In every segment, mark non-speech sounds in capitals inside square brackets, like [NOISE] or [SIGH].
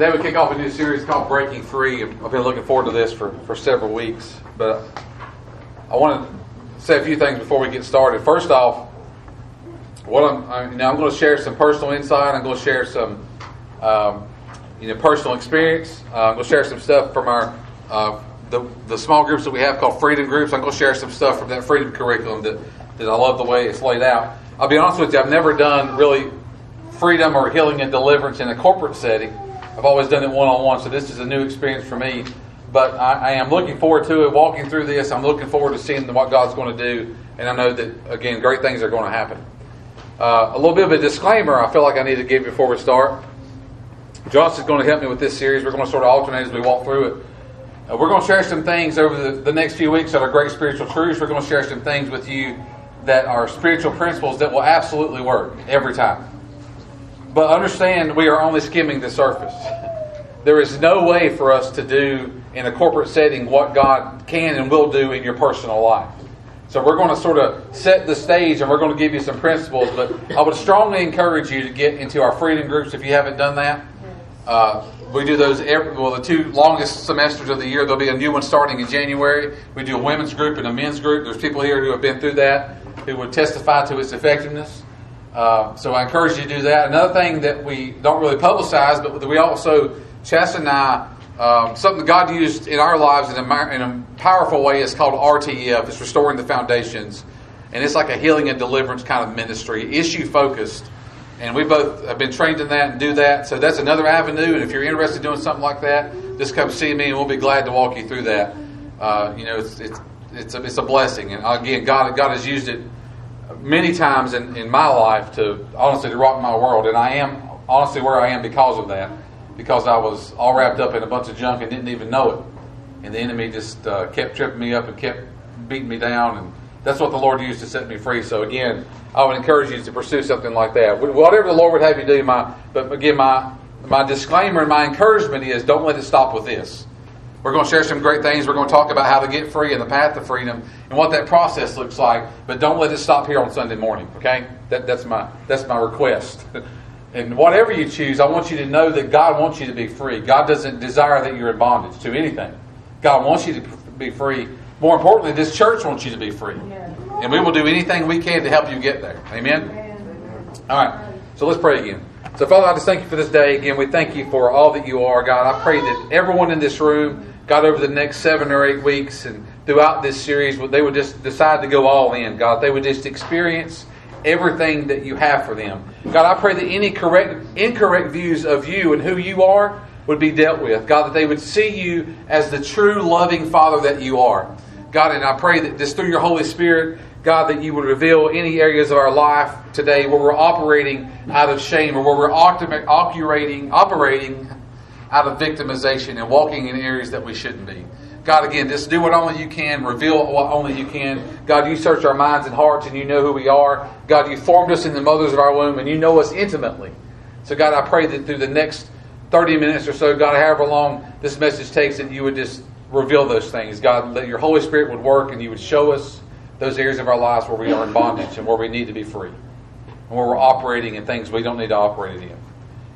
Today we kick off a new series called Breaking Free. I've been looking forward to this for, for several weeks, but I want to say a few things before we get started. First off, what I'm, I, you I'm going to share some personal insight. I'm going to share some, um, you know, personal experience. Uh, I'm going to share some stuff from our uh, the the small groups that we have called Freedom Groups. I'm going to share some stuff from that Freedom curriculum that that I love the way it's laid out. I'll be honest with you, I've never done really freedom or healing and deliverance in a corporate setting. I've always done it one on one, so this is a new experience for me. But I, I, am looking forward to it. Walking through this, I'm looking forward to seeing what God's going to do, and I know that again, great things are going to happen. Uh, a little bit of a disclaimer I feel like I need to give before we start. Josh is going to help me with this series. We're going to sort of alternate as we walk through it. Uh, we're going to share some things over the, the next few weeks that are great spiritual truths. We're going to share some things with you that are spiritual principles that will absolutely work every time. But understand, we are only skimming the surface. [LAUGHS] There is no way for us to do in a corporate setting what God can and will do in your personal life. So we're going to sort of set the stage and we're going to give you some principles. But I would strongly encourage you to get into our freedom groups if you haven't done that. Uh, we do those every, well the two longest semesters of the year. There'll be a new one starting in January. We do a women's group and a men's group. There's people here who have been through that who would testify to its effectiveness. Uh, so I encourage you to do that. Another thing that we don't really publicize, but we also, Chess and I, um, something that God used in our lives in a, in a powerful way is called RTF. It's Restoring the Foundations. And it's like a healing and deliverance kind of ministry, issue focused. And we both have been trained in that and do that. So that's another avenue. And if you're interested in doing something like that, just come see me and we'll be glad to walk you through that. Uh, you know, it's, it's, it's, a, it's a blessing. And again, God, God has used it many times in, in my life to honestly to rock my world, and I am honestly where I am because of that, because I was all wrapped up in a bunch of junk and didn't even know it, and the enemy just uh, kept tripping me up and kept beating me down, and that's what the Lord used to set me free. So again, I would encourage you to pursue something like that, whatever the Lord would have you do. My but again, my my disclaimer and my encouragement is don't let it stop with this. We're going to share some great things. We're going to talk about how to get free and the path to freedom and what that process looks like. But don't let it stop here on Sunday morning. Okay, that, that's my that's my request. [LAUGHS] and whatever you choose, I want you to know that God wants you to be free. God doesn't desire that you're in bondage to anything. God wants you to be free. More importantly, this church wants you to be free. And we will do anything we can to help you get there. Amen. All right. So let's pray again. So, Father, I just thank you for this day. Again, we thank you for all that you are, God. I pray that everyone in this room God, over the next seven or eight weeks and throughout this series, they would just decide to go all in, God. They would just experience everything that you have for them. God, I pray that any correct, incorrect views of you and who you are would be dealt with. God, that they would see you as the true loving Father that you are. God, and I pray that just through your Holy Spirit, God, that you would reveal any areas of our life today where we're operating out of shame or where we're operating, operating out of victimization and walking in areas that we shouldn't be. God, again, just do what only you can, reveal what only you can. God, you search our minds and hearts and you know who we are. God, you formed us in the mothers of our womb and you know us intimately. So, God, I pray that through the next 30 minutes or so, God, however long this message takes, that you would just reveal those things. God, that your Holy Spirit would work and you would show us those areas of our lives where we are in bondage and where we need to be free and where we're operating in things we don't need to operate in.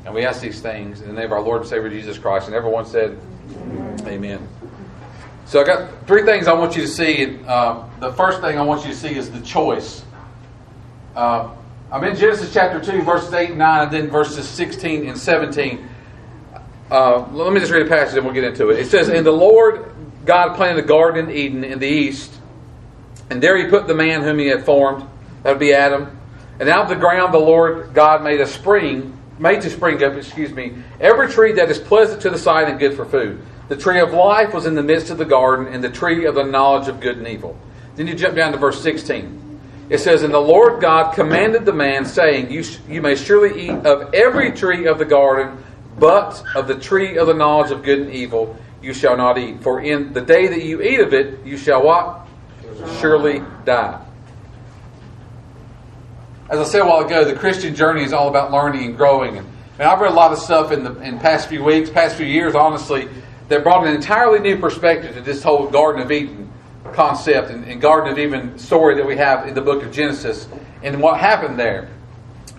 And we ask these things in the name of our Lord and Savior Jesus Christ. And everyone said, Amen. Amen. So I got three things I want you to see. Uh, the first thing I want you to see is the choice. Uh, I'm in Genesis chapter 2, verses 8 and 9, and then verses 16 and 17. Uh, let me just read a passage and we'll get into it. It says, And the Lord God planted a garden in Eden in the east, and there he put the man whom he had formed. That would be Adam. And out of the ground the Lord God made a spring made to spring up, excuse me, every tree that is pleasant to the sight and good for food. The tree of life was in the midst of the garden, and the tree of the knowledge of good and evil. Then you jump down to verse 16. It says, And the Lord God commanded the man, saying, You, you may surely eat of every tree of the garden, but of the tree of the knowledge of good and evil you shall not eat. For in the day that you eat of it, you shall what? Surely die as I said a while ago, the Christian journey is all about learning and growing. And, I've read a lot of stuff in the in past few weeks, past few years, honestly, that brought an entirely new perspective to this whole Garden of Eden concept and, and Garden of Eden story that we have in the book of Genesis and what happened there.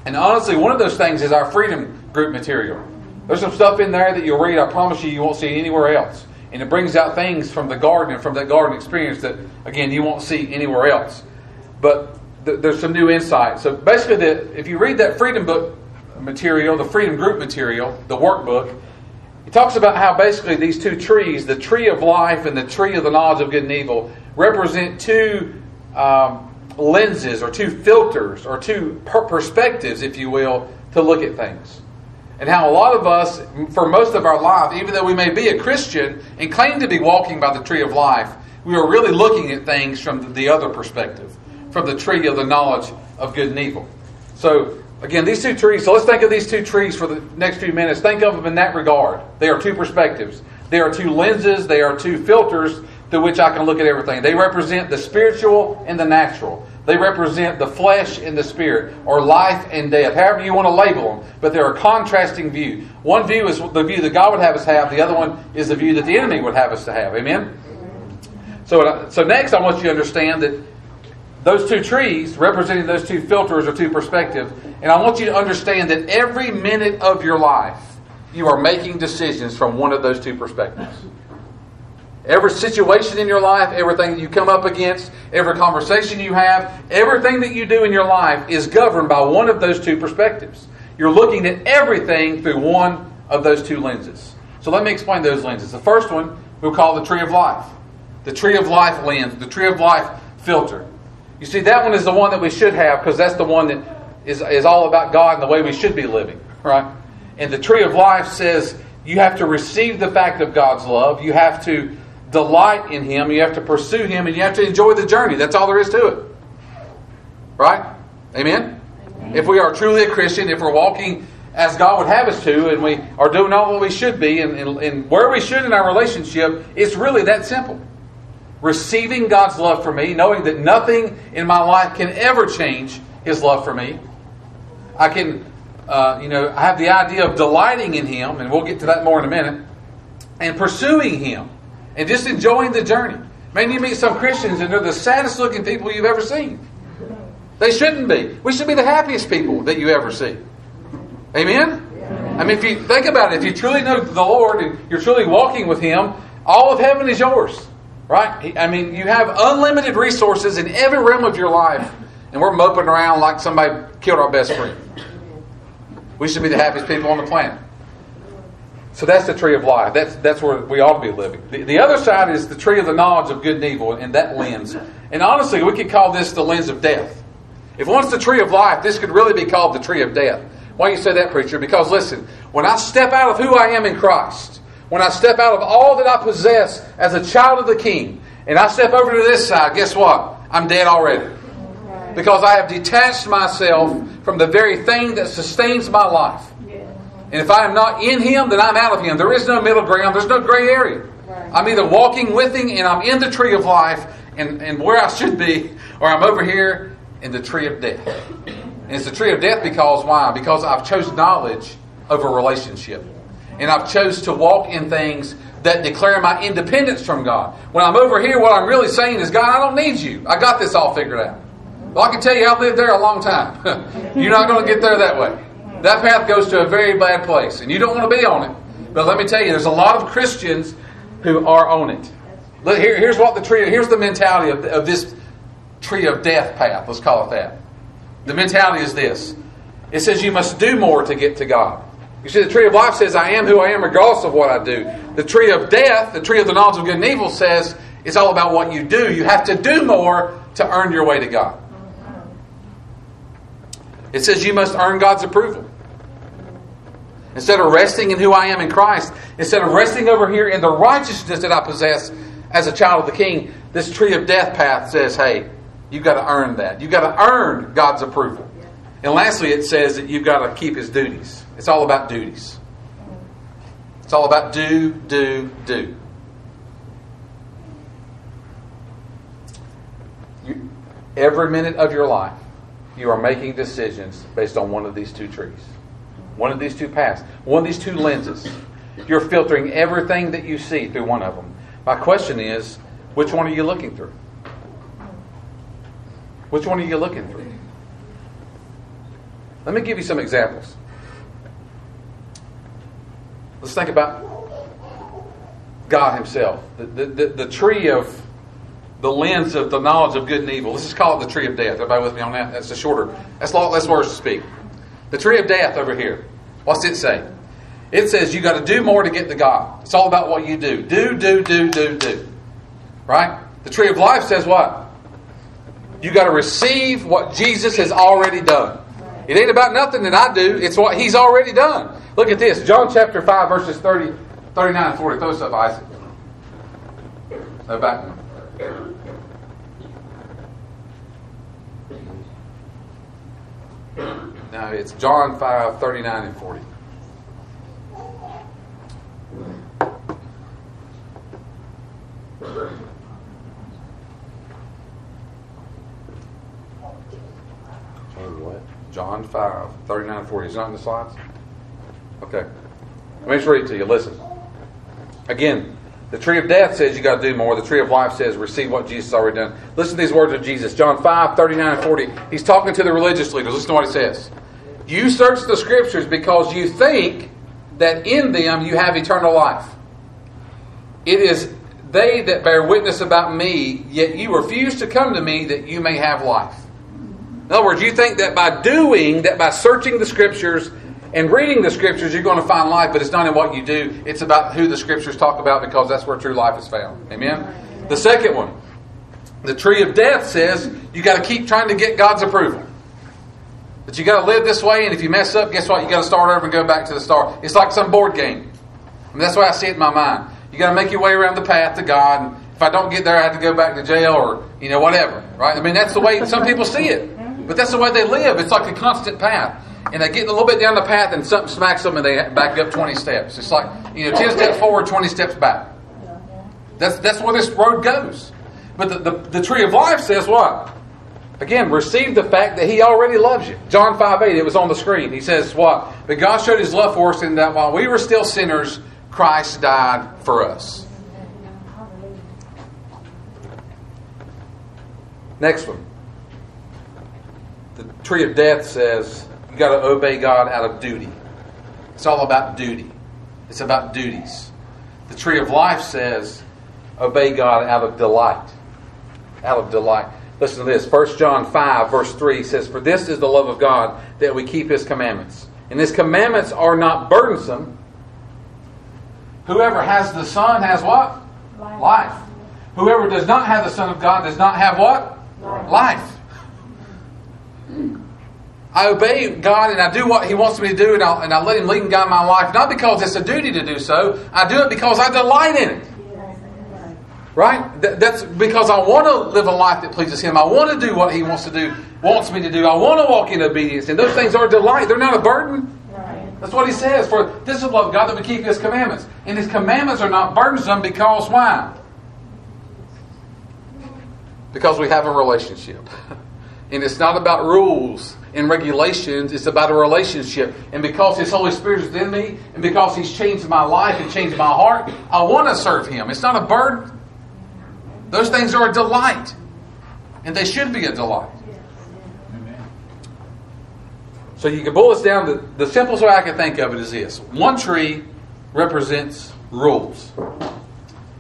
And honestly, one of those things is our freedom group material. There's some stuff in there that you'll read, I promise you, you won't see anywhere else. And it brings out things from the garden and from that garden experience that, again, you won't see anywhere else. But th- there's some new insight. So basically, the, if you read that Freedom Book material, the Freedom Group material, the workbook, it talks about how basically these two trees, the tree of life and the tree of the knowledge of good and evil, represent two um, lenses or two filters or two per- perspectives, if you will, to look at things. And how a lot of us, for most of our life, even though we may be a Christian and claim to be walking by the tree of life, we are really looking at things from the other perspective, from the tree of the knowledge of good and evil. So, again, these two trees, so let's think of these two trees for the next few minutes. Think of them in that regard. They are two perspectives, they are two lenses, they are two filters through which I can look at everything. They represent the spiritual and the natural. They represent the flesh and the spirit, or life and death, however you want to label them. But they're a contrasting view. One view is the view that God would have us have, the other one is the view that the enemy would have us to have. Amen? So, uh, so next, I want you to understand that those two trees, representing those two filters or two perspectives, and I want you to understand that every minute of your life, you are making decisions from one of those two perspectives. Every situation in your life, everything that you come up against, every conversation you have, everything that you do in your life is governed by one of those two perspectives. You're looking at everything through one of those two lenses. So let me explain those lenses. The first one we'll call the tree of life. The tree of life lens, the tree of life filter. You see, that one is the one that we should have because that's the one that is, is all about God and the way we should be living, right? And the tree of life says you have to receive the fact of God's love. You have to delight in Him. You have to pursue Him and you have to enjoy the journey. That's all there is to it. Right? Amen? Amen? If we are truly a Christian, if we're walking as God would have us to, and we are doing all what we should be, and, and, and where we should in our relationship, it's really that simple. Receiving God's love for me, knowing that nothing in my life can ever change His love for me. I can, uh, you know, I have the idea of delighting in Him, and we'll get to that more in a minute, and pursuing Him and just enjoying the journey. Man, you meet some Christians and they're the saddest looking people you've ever seen. They shouldn't be. We should be the happiest people that you ever see. Amen? I mean, if you think about it, if you truly know the Lord and you're truly walking with Him, all of heaven is yours. Right? I mean, you have unlimited resources in every realm of your life, and we're moping around like somebody killed our best friend. We should be the happiest people on the planet. So that's the tree of life. That's, that's where we ought to be living. The, the other side is the tree of the knowledge of good and evil, and that lens. And honestly, we could call this the lens of death. If one's the tree of life, this could really be called the tree of death. Why you say that, preacher? Because listen, when I step out of who I am in Christ, when I step out of all that I possess as a child of the King, and I step over to this side, guess what? I'm dead already. Because I have detached myself from the very thing that sustains my life. And if I am not in Him, then I'm out of Him. There is no middle ground, there's no gray area. Right. I'm either walking with Him and I'm in the tree of life and, and where I should be, or I'm over here in the tree of death. And it's the tree of death because why? Because I've chose knowledge over relationship. And I've chose to walk in things that declare my independence from God. When I'm over here, what I'm really saying is, God, I don't need you. I got this all figured out. Well, I can tell you, I've lived there a long time. [LAUGHS] You're not going to get there that way that path goes to a very bad place, and you don't want to be on it. But let me tell you, there's a lot of Christians who are on it. Here, here's what the tree. Here's the mentality of, of this tree of death path. Let's call it that. The mentality is this: it says you must do more to get to God. You see, the tree of life says, "I am who I am, regardless of what I do." The tree of death, the tree of the knowledge of good and evil, says it's all about what you do. You have to do more to earn your way to God. It says you must earn God's approval. Instead of resting in who I am in Christ, instead of resting over here in the righteousness that I possess as a child of the King, this tree of death path says, hey, you've got to earn that. You've got to earn God's approval. And lastly, it says that you've got to keep His duties. It's all about duties. It's all about do, do, do. You, every minute of your life, you are making decisions based on one of these two trees. One of these two paths, one of these two lenses. You're filtering everything that you see through one of them. My question is, which one are you looking through? Which one are you looking through? Let me give you some examples. Let's think about God Himself, the, the, the, the tree of the lens of the knowledge of good and evil. Let's just call it the tree of death. Everybody with me on that? That's a shorter, that's a lot less words to speak. The tree of death over here. What's it say? It says you got to do more to get to God. It's all about what you do. Do, do, do, do, do. Right? The tree of life says what? You got to receive what Jesus has already done. It ain't about nothing that I do, it's what He's already done. Look at this John chapter 5, verses 30, 39 and 40. Throw this up, Isaac. No back. No, it's John 5, 39 and 40. John what? John 5, 39 and 40. Is not in the slides? Okay. Let me just read it to you. Listen. Again, the tree of death says you got to do more. The tree of life says receive what Jesus has already done. Listen to these words of Jesus. John 5, 39 and 40. He's talking to the religious leaders. Listen to what he says. You search the scriptures because you think that in them you have eternal life. It is they that bear witness about me, yet you refuse to come to me that you may have life. In other words, you think that by doing, that by searching the scriptures and reading the scriptures, you're going to find life, but it's not in what you do. It's about who the scriptures talk about because that's where true life is found. Amen? The second one, the tree of death says you got to keep trying to get God's approval. But you got to live this way, and if you mess up, guess what? You got to start over and go back to the start. It's like some board game. That's why I see it in my mind. You got to make your way around the path to God. And if I don't get there, I have to go back to jail or you know whatever. Right? I mean, that's the way some people see it. But that's the way they live. It's like a constant path. And they get a little bit down the path, and something smacks them, and they back up 20 steps. It's like you know, 10 steps forward, 20 steps back. That's that's where this road goes. But the, the, the tree of life says what? Again, receive the fact that He already loves you. John 5 8, it was on the screen. He says what? But God showed His love for us in that while we were still sinners, Christ died for us. Next one. The tree of death says you got to obey God out of duty. It's all about duty. It's about duties. The tree of life says obey God out of delight. Out of delight. Listen to this. 1 John 5, verse 3 says, For this is the love of God, that we keep his commandments. And his commandments are not burdensome. Whoever has the Son has what? Life. Life. Whoever does not have the Son of God does not have what? Life. Life. I obey God and I do what He wants me to do and, I'll, and I let Him lead and guide my life, not because it's a duty to do so. I do it because I delight in it. Right? Th- That's because I want to live a life that pleases Him. I want to do what He wants to do, wants me to do. I want to walk in obedience. And those things are a delight. They're not a burden. Right. That's what He says. For this is love God that we keep His commandments. And His commandments are not burdensome because why? Because we have a relationship. [LAUGHS] And it's not about rules and regulations, it's about a relationship. And because His Holy Spirit is in me, and because He's changed my life and changed my heart, I want to serve Him. It's not a burden. Those things are a delight. And they should be a delight. So you can boil this down to the simplest way I can think of it is this one tree represents rules,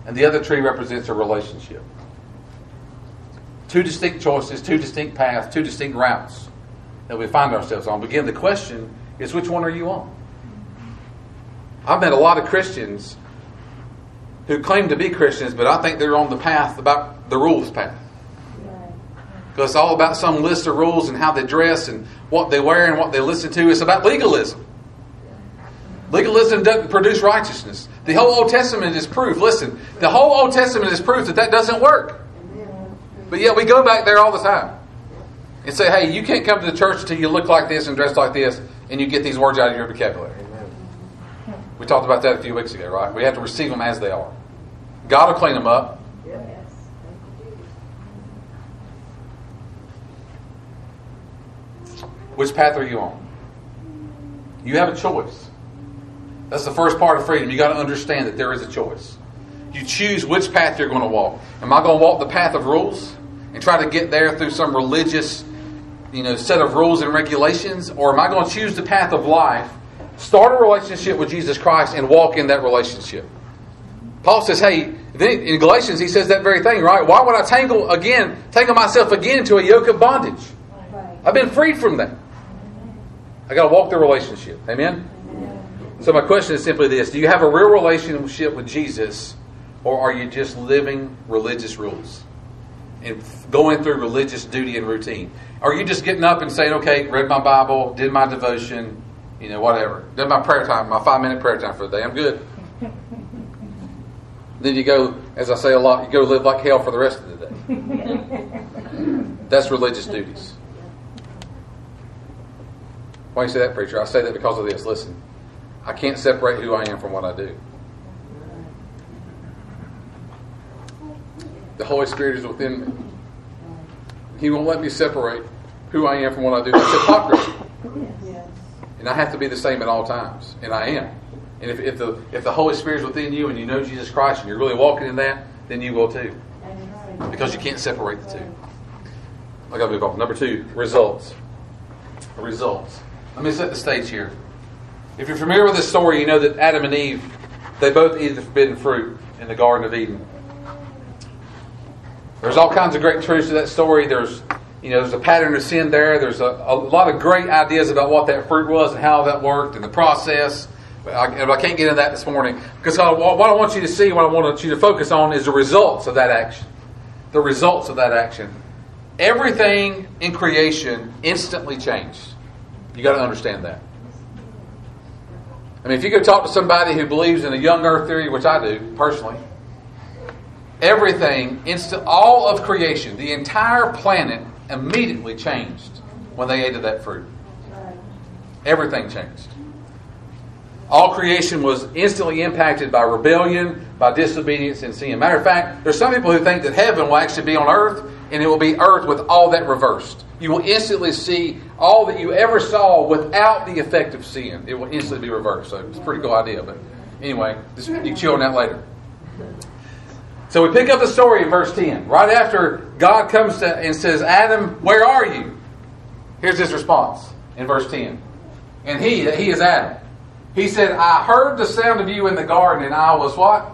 and the other tree represents a relationship. Two distinct choices, two distinct paths, two distinct routes that we find ourselves on. But again, the question is which one are you on? I've met a lot of Christians who claim to be Christians, but I think they're on the path about the rules path. Because it's all about some list of rules and how they dress and what they wear and what they listen to. It's about legalism. Legalism doesn't produce righteousness. The whole Old Testament is proof. Listen, the whole Old Testament is proof that that doesn't work. But yet we go back there all the time and say, hey, you can't come to the church until you look like this and dress like this and you get these words out of your vocabulary. We talked about that a few weeks ago, right? We have to receive them as they are. God will clean them up. Which path are you on? You have a choice. That's the first part of freedom. You got to understand that there is a choice. You choose which path you're going to walk. Am I going to walk the path of rules and try to get there through some religious, you know, set of rules and regulations, or am I going to choose the path of life start a relationship with Jesus Christ and walk in that relationship. Paul says, hey, in Galatians he says that very thing, right? Why would I tangle again, tangle myself again into a yoke of bondage? I've been freed from that. I got to walk the relationship. Amen? So my question is simply this: Do you have a real relationship with Jesus, or are you just living religious rules and going through religious duty and routine? Are you just getting up and saying, "Okay, read my Bible, did my devotion, you know, whatever, Then my prayer time, my five minute prayer time for the day, I'm good." [LAUGHS] then you go, as I say a lot, you go live like hell for the rest of the day. That's religious duties. Why do you say that, preacher? I say that because of this. Listen, I can't separate who I am from what I do. The Holy Spirit is within me. He won't let me separate who I am from what I do. That's hypocrisy. And I have to be the same at all times. And I am. And if, if, the, if the Holy Spirit is within you and you know Jesus Christ and you're really walking in that, then you will too. Because you can't separate the two. I got to move on. Number two, results. Results. Let me set the stage here. If you're familiar with this story, you know that Adam and Eve, they both eat the forbidden fruit in the Garden of Eden. There's all kinds of great truths to that story. There's, you know, there's a pattern of sin there. There's a, a lot of great ideas about what that fruit was and how that worked and the process. I, I can't get into that this morning because I, what I want you to see, what I want you to focus on, is the results of that action. The results of that action. Everything in creation instantly changed. You got to understand that. I mean, if you go talk to somebody who believes in the young earth theory, which I do personally, everything, instant, all of creation, the entire planet immediately changed when they ate of that fruit. Everything changed. All creation was instantly impacted by rebellion, by disobedience, and sin. Matter of fact, there's some people who think that heaven will actually be on earth, and it will be earth with all that reversed. You will instantly see all that you ever saw without the effect of sin. It will instantly be reversed. So it's a pretty cool idea. But anyway, you can chew on that later. So we pick up the story in verse 10. Right after God comes to, and says, Adam, where are you? Here's his response in verse 10. And he, he is Adam. He said, I heard the sound of you in the garden, and I was what?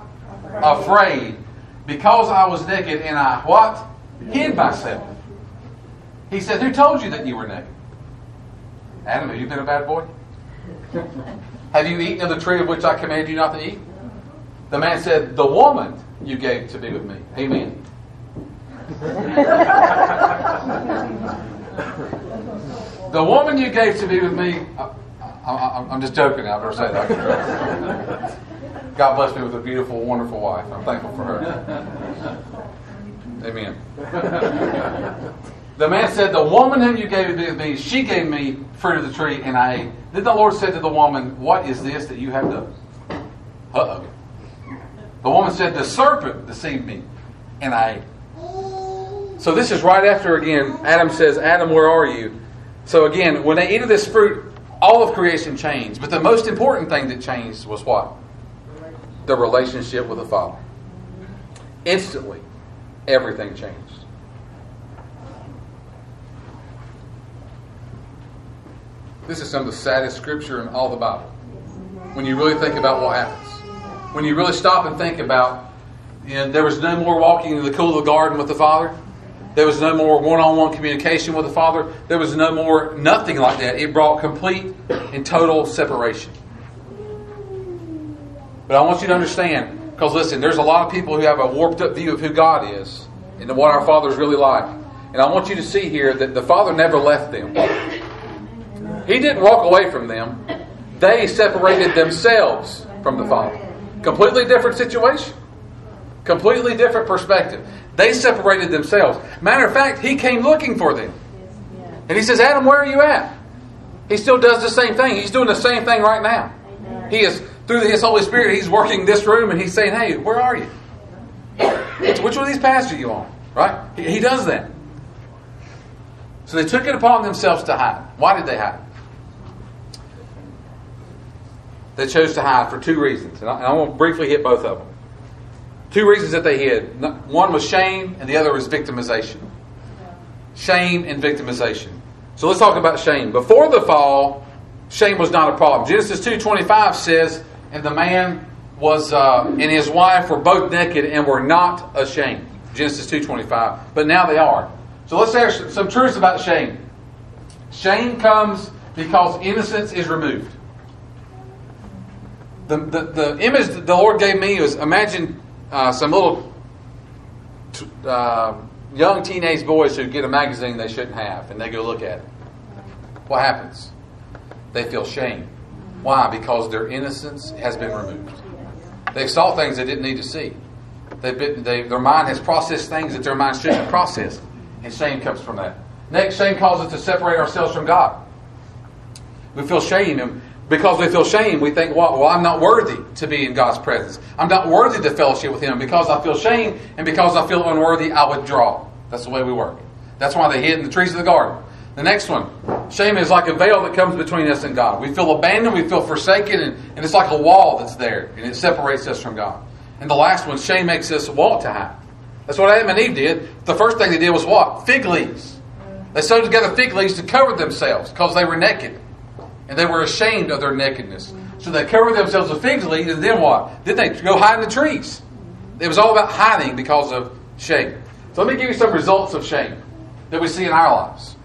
Afraid. Because I was naked, and I what? Hid myself. He said, Who told you that you were naked? Adam, have you been a bad boy? [LAUGHS] have you eaten of the tree of which I commanded you not to eat? The man said, The woman you gave to be with me. Amen. [LAUGHS] the woman you gave to be with me. I, am just joking. I better say that. God bless me with a beautiful, wonderful wife. I'm thankful for her. Amen. the man said, The woman whom you gave to be with me, she gave me fruit of the tree, and I ate. Then the Lord said to the woman, What is this that you have done? Uh oh. The woman said, The serpent deceived me, and I ate. So this is right after, again, Adam says, Adam, where are you? So again, when they eat of this fruit, all of creation changed. But the most important thing that changed was what? The relationship with the Father. Instantly, everything changed. This is some of the saddest scripture in all the Bible. When you really think about what happens. When you really stop and think about, you know, there was no more walking in the cool of the garden with the Father. There was no more one on one communication with the Father. There was no more nothing like that. It brought complete and total separation. But I want you to understand, because listen, there's a lot of people who have a warped up view of who God is and what our Father is really like. And I want you to see here that the Father never left them. He didn't walk away from them, they separated themselves from the Father. Completely different situation. Completely different perspective. They separated themselves. Matter of fact, he came looking for them. And he says, Adam, where are you at? He still does the same thing. He's doing the same thing right now. He is, through his Holy Spirit, he's working this room and he's saying, hey, where are you? Which one of these paths are you on? Right? He, he does that. So they took it upon themselves to hide. Why did they hide? They chose to hide for two reasons. And I, and I want to briefly hit both of them. Two reasons that they hid. One was shame, and the other was victimization. Shame and victimization. So let's talk about shame. Before the fall, shame was not a problem. Genesis 2.25 says, And the man was uh, and his wife were both naked and were not ashamed. Genesis 2.25. But now they are. So let's share some truths about shame. Shame comes because innocence is removed. The, the, the image that the Lord gave me was imagine uh, some little t- uh, young teenage boys who get a magazine they shouldn't have and they go look at it. What happens? They feel shame. Why? Because their innocence has been removed. They saw things they didn't need to see. Been, they, their mind has processed things that their mind shouldn't process. And shame comes from that. Next, shame causes us to separate ourselves from God. We feel shame, and because we feel shame, we think, well, well, I'm not worthy to be in God's presence. I'm not worthy to fellowship with Him. Because I feel shame and because I feel unworthy, I withdraw. That's the way we work. That's why they hid in the trees of the garden. The next one, shame is like a veil that comes between us and God. We feel abandoned, we feel forsaken, and, and it's like a wall that's there, and it separates us from God. And the last one, shame makes us want to hide. That's what Adam and Eve did. The first thing they did was what? Fig leaves. They sewed together fig leaves to cover themselves because they were naked. And they were ashamed of their nakedness. So they covered themselves with fig leaves, and then what? Then they go hide in the trees. It was all about hiding because of shame. So let me give you some results of shame that we see in our lives.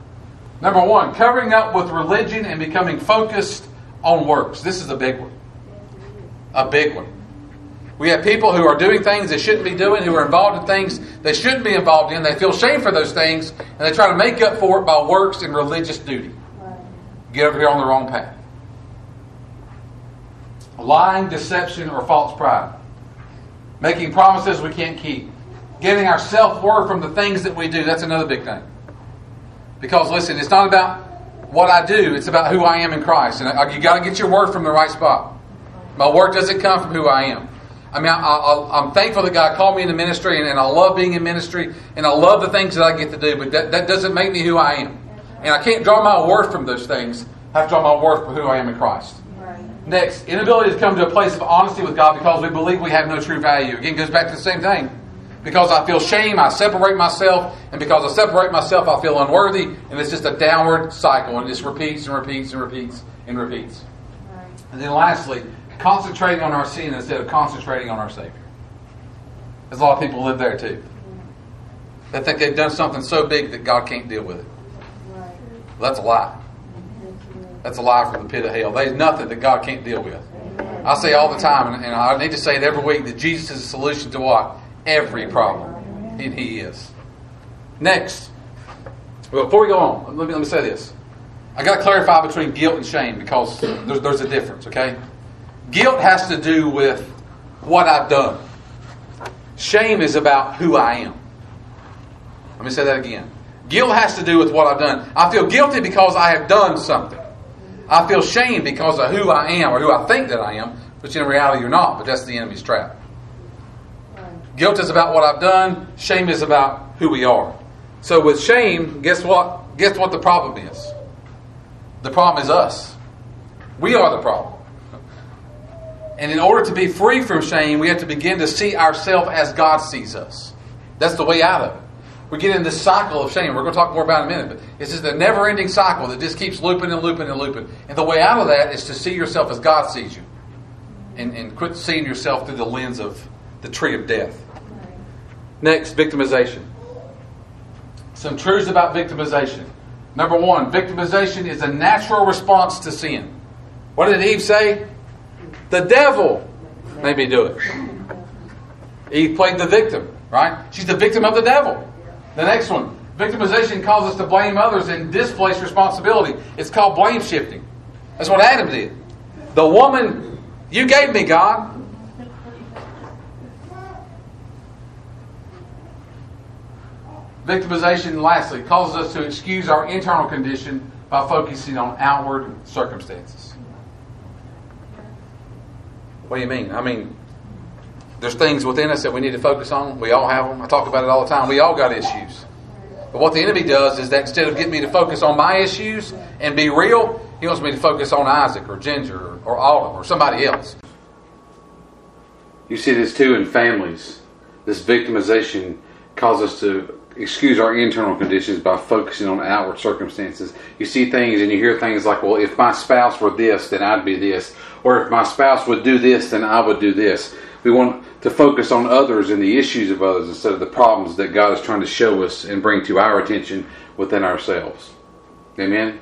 Number one, covering up with religion and becoming focused on works. This is a big one. A big one. We have people who are doing things they shouldn't be doing, who are involved in things they shouldn't be involved in. They feel shame for those things, and they try to make up for it by works and religious duty. Get over here on the wrong path. Lying, deception, or false pride. Making promises we can't keep. Getting our self worth from the things that we do. That's another big thing. Because listen, it's not about what I do, it's about who I am in Christ. And you got to get your worth from the right spot. My work doesn't come from who I am. I mean, I, am thankful that God called me into ministry, and, and, I love being in ministry, and I love the things that I get to do, but that, that doesn't make me who I am. And I can't draw my worth from those things. I have to draw my worth from who I am in Christ. Right. Next, inability to come to a place of honesty with God because we believe we have no true value. Again, goes back to the same thing. Because I feel shame, I separate myself, and because I separate myself, I feel unworthy, and it's just a downward cycle, and it just repeats and repeats and repeats and repeats. Right. And then lastly, concentrating on our sin instead of concentrating on our Savior. There's a lot of people live there too. They think they've done something so big that God can't deal with it. Well, that's a lie. That's a lie from the pit of hell. There's nothing that God can't deal with. I say all the time, and I need to say it every week, that Jesus is the solution to what? Every problem. And He is. Next. Well, before we go on, let me, let me say this. I got to clarify between guilt and shame because there's, there's a difference, okay? Guilt has to do with what I've done. Shame is about who I am. Let me say that again. Guilt has to do with what I've done. I feel guilty because I have done something. I feel shame because of who I am or who I think that I am, which in reality you're not, but that's the enemy's trap. Guilt is about what I've done, shame is about who we are. So with shame, guess what? Guess what the problem is? The problem is us. We are the problem. And in order to be free from shame, we have to begin to see ourselves as God sees us. That's the way out of it. We get in this cycle of shame. We're going to talk more about it in a minute, but it's just a never ending cycle that just keeps looping and looping and looping. And the way out of that is to see yourself as God sees you and, and quit seeing yourself through the lens of the tree of death. Next, victimization. Some truths about victimization. Number one, victimization is a natural response to sin. What did Eve say? The devil made me do it. Eve played the victim, right? She's the victim of the devil. The next one. Victimization causes us to blame others and displace responsibility. It's called blame shifting. That's what Adam did. The woman you gave me, God. Victimization, lastly, causes us to excuse our internal condition by focusing on outward circumstances. What do you mean? I mean, there's things within us that we need to focus on. We all have them. I talk about it all the time. We all got issues. But what the enemy does is that instead of getting me to focus on my issues and be real, he wants me to focus on Isaac or Ginger or, Autumn or somebody else. You see this too in families. This victimization causes us to excuse our internal conditions by focusing on outward circumstances. You see things and you hear things like, well, if my spouse were this, then I'd be this. Or if my spouse would do this, then I would do this. We want to focus on others and the issues of others instead of the problems that God is trying to show us and bring to our attention within ourselves. Amen?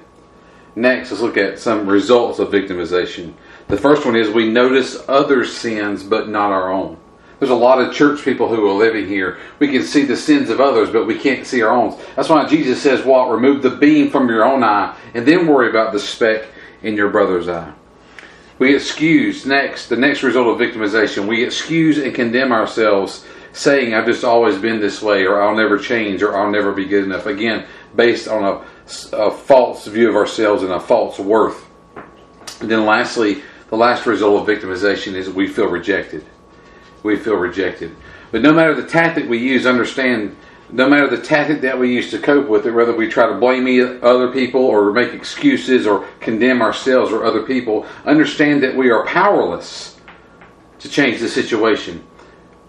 Next, let's look at some results of victimization. The first one is we notice others' sins but not our own. There's a lot of church people who are living here. We can see the sins of others, but we can't see our own. That's why Jesus says, What? Remove the beam from your own eye and then worry about the speck in your brother's eye. We excuse next, the next result of victimization. We excuse and condemn ourselves, saying, I've just always been this way, or I'll never change, or I'll never be good enough. Again, based on a, a false view of ourselves and a false worth. And then lastly, the last result of victimization is we feel rejected. We feel rejected. But no matter the tactic we use, understand no matter the tactic that we use to cope with it, whether we try to blame other people or make excuses or condemn ourselves or other people, understand that we are powerless to change the situation.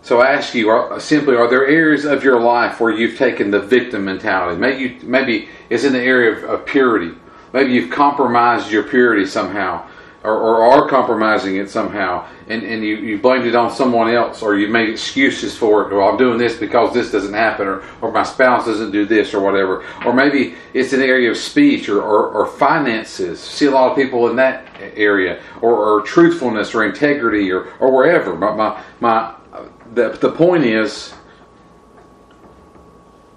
So I ask you are, simply, are there areas of your life where you've taken the victim mentality? Maybe, you, maybe it's in the area of, of purity. Maybe you've compromised your purity somehow or, or are compromising it somehow, and, and you, you blamed it on someone else, or you made excuses for it, or I'm doing this because this doesn't happen, or, or my spouse doesn't do this, or whatever. Or maybe it's an area of speech or, or, or finances. See a lot of people in that area, or, or truthfulness, or integrity, or, or wherever. My, my, my, the, the point is,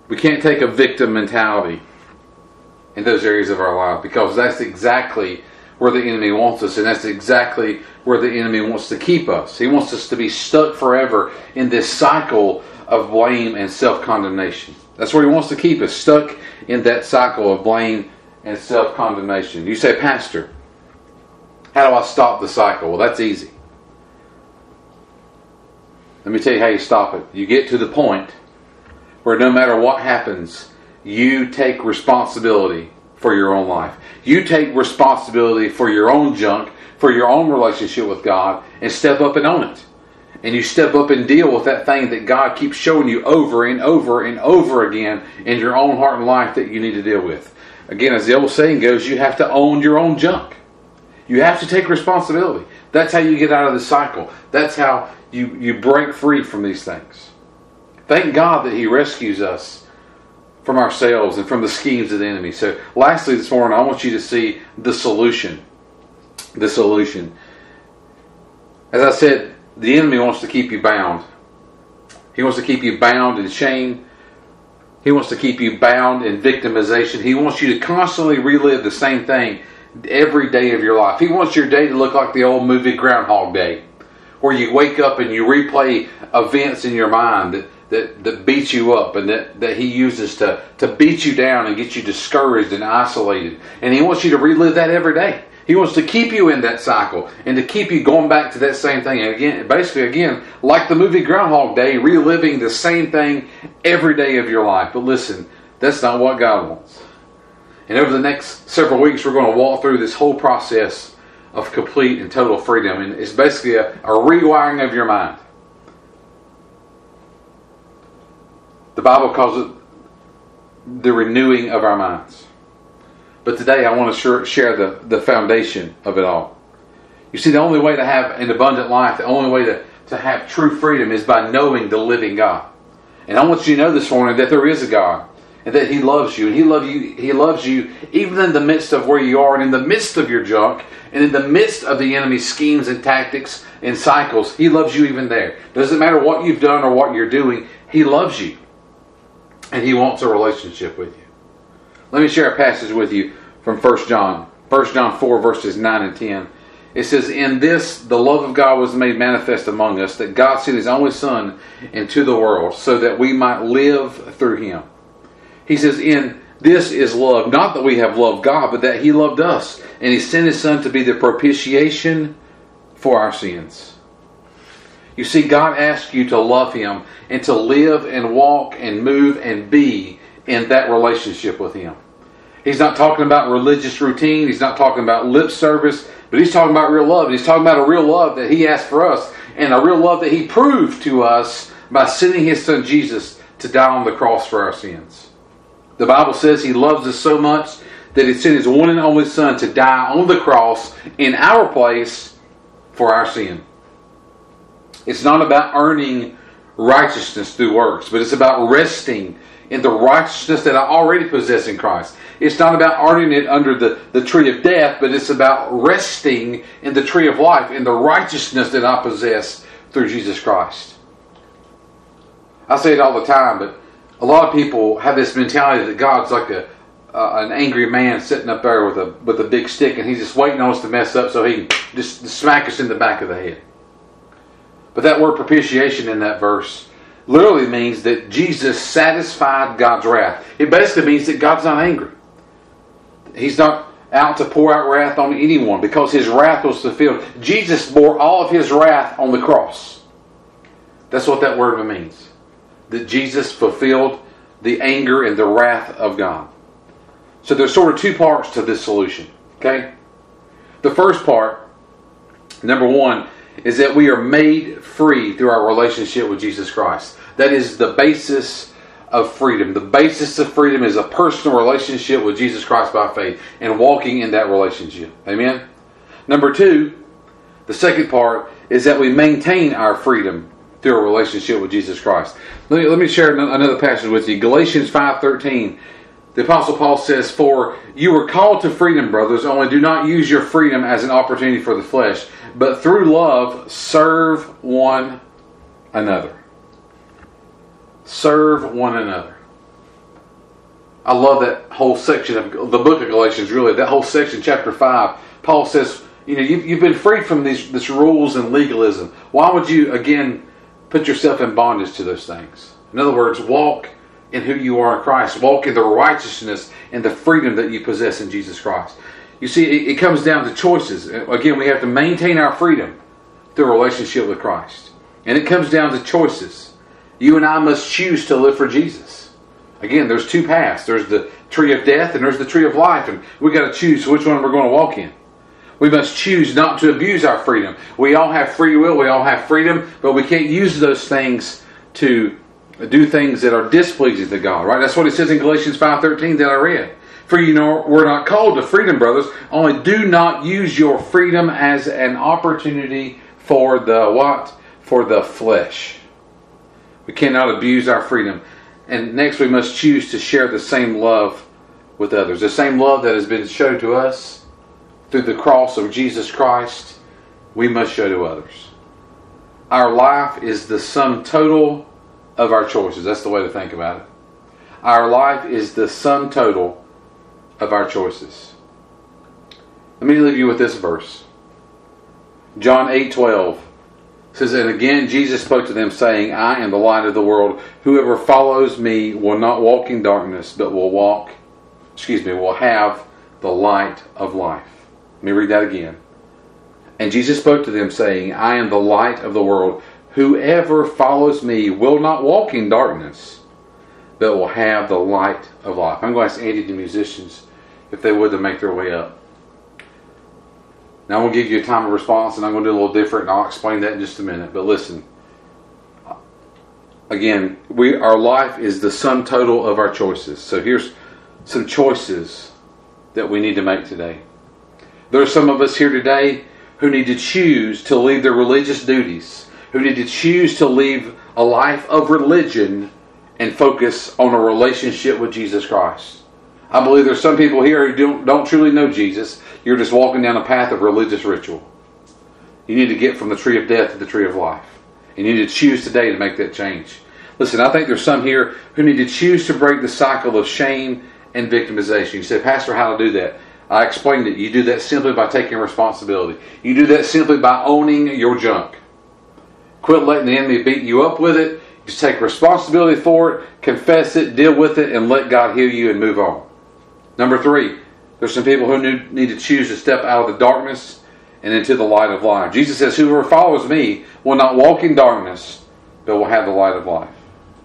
we can't take a victim mentality in those areas of our life because that's exactly where the enemy wants us, and that's exactly where the enemy wants to keep us. He wants us to be stuck forever in this cycle of blame and self condemnation. That's where he wants to keep us, stuck in that cycle of blame and self condemnation. You say, Pastor, how do I stop the cycle? Well, that's easy. Let me tell you how you stop it. You get to the point where no matter what happens, you take responsibility for your own life. You take responsibility for your own junk, for your own relationship with God, and step up and own it. And you step up and deal with that thing that God keeps showing you over and over and over again in your own heart and life that you need to deal with. Again, as the old saying goes, you have to own your own junk. You have to take responsibility. That's how you get out of the cycle. That's how you, you break free from these things. Thank God that He rescues us from ourselves and from the schemes of the enemy. So, lastly, this morning, I want you to see the solution. The solution. As I said, the enemy wants to keep you bound. He wants to keep you bound in shame. He wants to keep you bound in victimization. He wants you to constantly relive the same thing every day of your life. He wants your day to look like the old movie Groundhog Day, where you wake up and you replay events in your mind that that, that beats you up and that, that he uses to, to beat you down and get you discouraged and isolated. And he wants you to relive that every day. He wants to keep you in that cycle and to keep you going back to that same thing. And again, basically, again, like the movie Groundhog Day, reliving the same thing every day of your life. But listen, that's not what God wants. And over the next several weeks, we're going to walk through this whole process of complete and total freedom. And it's basically a, a rewiring of your mind. The Bible calls it the renewing of our minds. But today I want to share the, the foundation of it all. You see, the only way to have an abundant life, the only way to, to have true freedom is by knowing the living God. And I want you to know this morning that there is a God and that He loves you. And He loves you, He loves you even in the midst of where you are and in the midst of your junk and in the midst of the enemy's schemes and tactics and cycles. He loves you even there. Doesn't matter what you've done or what you're doing, He loves you and he wants a relationship with you. Let me share a passage with you from 1 John. 1 John 4, verses 9 and 10. It says, In this the love of God was made manifest among us, that God sent his only Son into the world, so that we might live through him. He says, In this is love, not that we have loved God, but that he loved us, and he sent his Son to be the propitiation for our sins. You see, God asks you to love Him and to live and walk and move and be in that relationship with Him. He's not talking about religious routine. He's not talking about lip service, but He's talking about real love. He's talking about a real love that He asked for us and a real love that He proved to us by sending His Son Jesus to die on the cross for our sins. The Bible says He loves us so much that He sent His one and only Son to die on the cross in our place for our sin. It's not about earning righteousness through works, but it's about resting in the righteousness that I already possess in Christ. It's not about earning it under the, the tree of death, but it's about resting in the tree of life, in the righteousness that I possess through Jesus Christ. I say it all the time, but a lot of people have this mentality that God's like a uh, an angry man sitting up there with a with a big stick, and he's just waiting on us to mess up so he can just smack us in the back of the head. But that word propitiation in that verse literally means that Jesus satisfied God's wrath. It basically means that God's not angry. He's not out to pour out wrath on anyone because his wrath was fulfilled. Jesus bore all of his wrath on the cross. That's what that word means. That Jesus fulfilled the anger and the wrath of God. So there's sort of two parts to this solution. Okay? The first part, number one, is that we are made free through our relationship with Jesus Christ. That is the basis of freedom. The basis of freedom is a personal relationship with Jesus Christ by faith and walking in that relationship. Amen? Number two, the second part is that we maintain our freedom through a relationship with Jesus Christ. Let me, let me share another passage with you. Galatians 5.13 the Apostle Paul says, For you were called to freedom, brothers, only do not use your freedom as an opportunity for the flesh, but through love serve one another. Serve one another. I love that whole section of the book of Galatians, really, that whole section, chapter 5. Paul says, You know, you've, you've been freed from these this rules and legalism. Why would you, again, put yourself in bondage to those things? In other words, walk in who you are in Christ. Walk in the righteousness and the freedom that you possess in Jesus Christ. You see, it, it comes down to choices. Uh, again, we have to maintain our freedom through relationship with Christ. And it comes down to choices. You and I must choose to live for Jesus. Again, there's two paths. There's the tree of death and there's the tree of life. And we got to choose which one we're going to walk in. We must choose not to abuse our freedom. We all have free will, we all have freedom, but we can't use those things to do things that are displeasing to God, right? That's what it says in Galatians 5.13 that I read. For you know, we're not called to freedom, brothers. Only do not use your freedom as an opportunity for the what? For the flesh. We cannot abuse our freedom. And next, we must choose to share the same love with others. The same love that has been shown to us through the cross of Jesus Christ, we must show to others. Our life is the sum total of our choices. That's the way to think about it. Our life is the sum total of our choices. Let me leave you with this verse. John 8 12 says, And again Jesus spoke to them, saying, I am the light of the world. Whoever follows me will not walk in darkness, but will walk, excuse me, will have the light of life. Let me read that again. And Jesus spoke to them, saying, I am the light of the world. Whoever follows me will not walk in darkness, but will have the light of life. I'm going to ask Andy the musicians if they would to make their way up. Now I'm going to give you a time of response, and I'm going to do a little different, and I'll explain that in just a minute. But listen, again, we our life is the sum total of our choices. So here's some choices that we need to make today. There are some of us here today who need to choose to leave their religious duties who need to choose to leave a life of religion and focus on a relationship with Jesus Christ. I believe there's some people here who don't, don't truly know Jesus. You're just walking down a path of religious ritual. You need to get from the tree of death to the tree of life. You need to choose today to make that change. Listen, I think there's some here who need to choose to break the cycle of shame and victimization. You say, Pastor, how to do that? I explained it. You do that simply by taking responsibility. You do that simply by owning your junk. Quit letting the enemy beat you up with it. Just take responsibility for it, confess it, deal with it, and let God heal you and move on. Number three, there's some people who need to choose to step out of the darkness and into the light of life. Jesus says, Whoever follows me will not walk in darkness, but will have the light of life.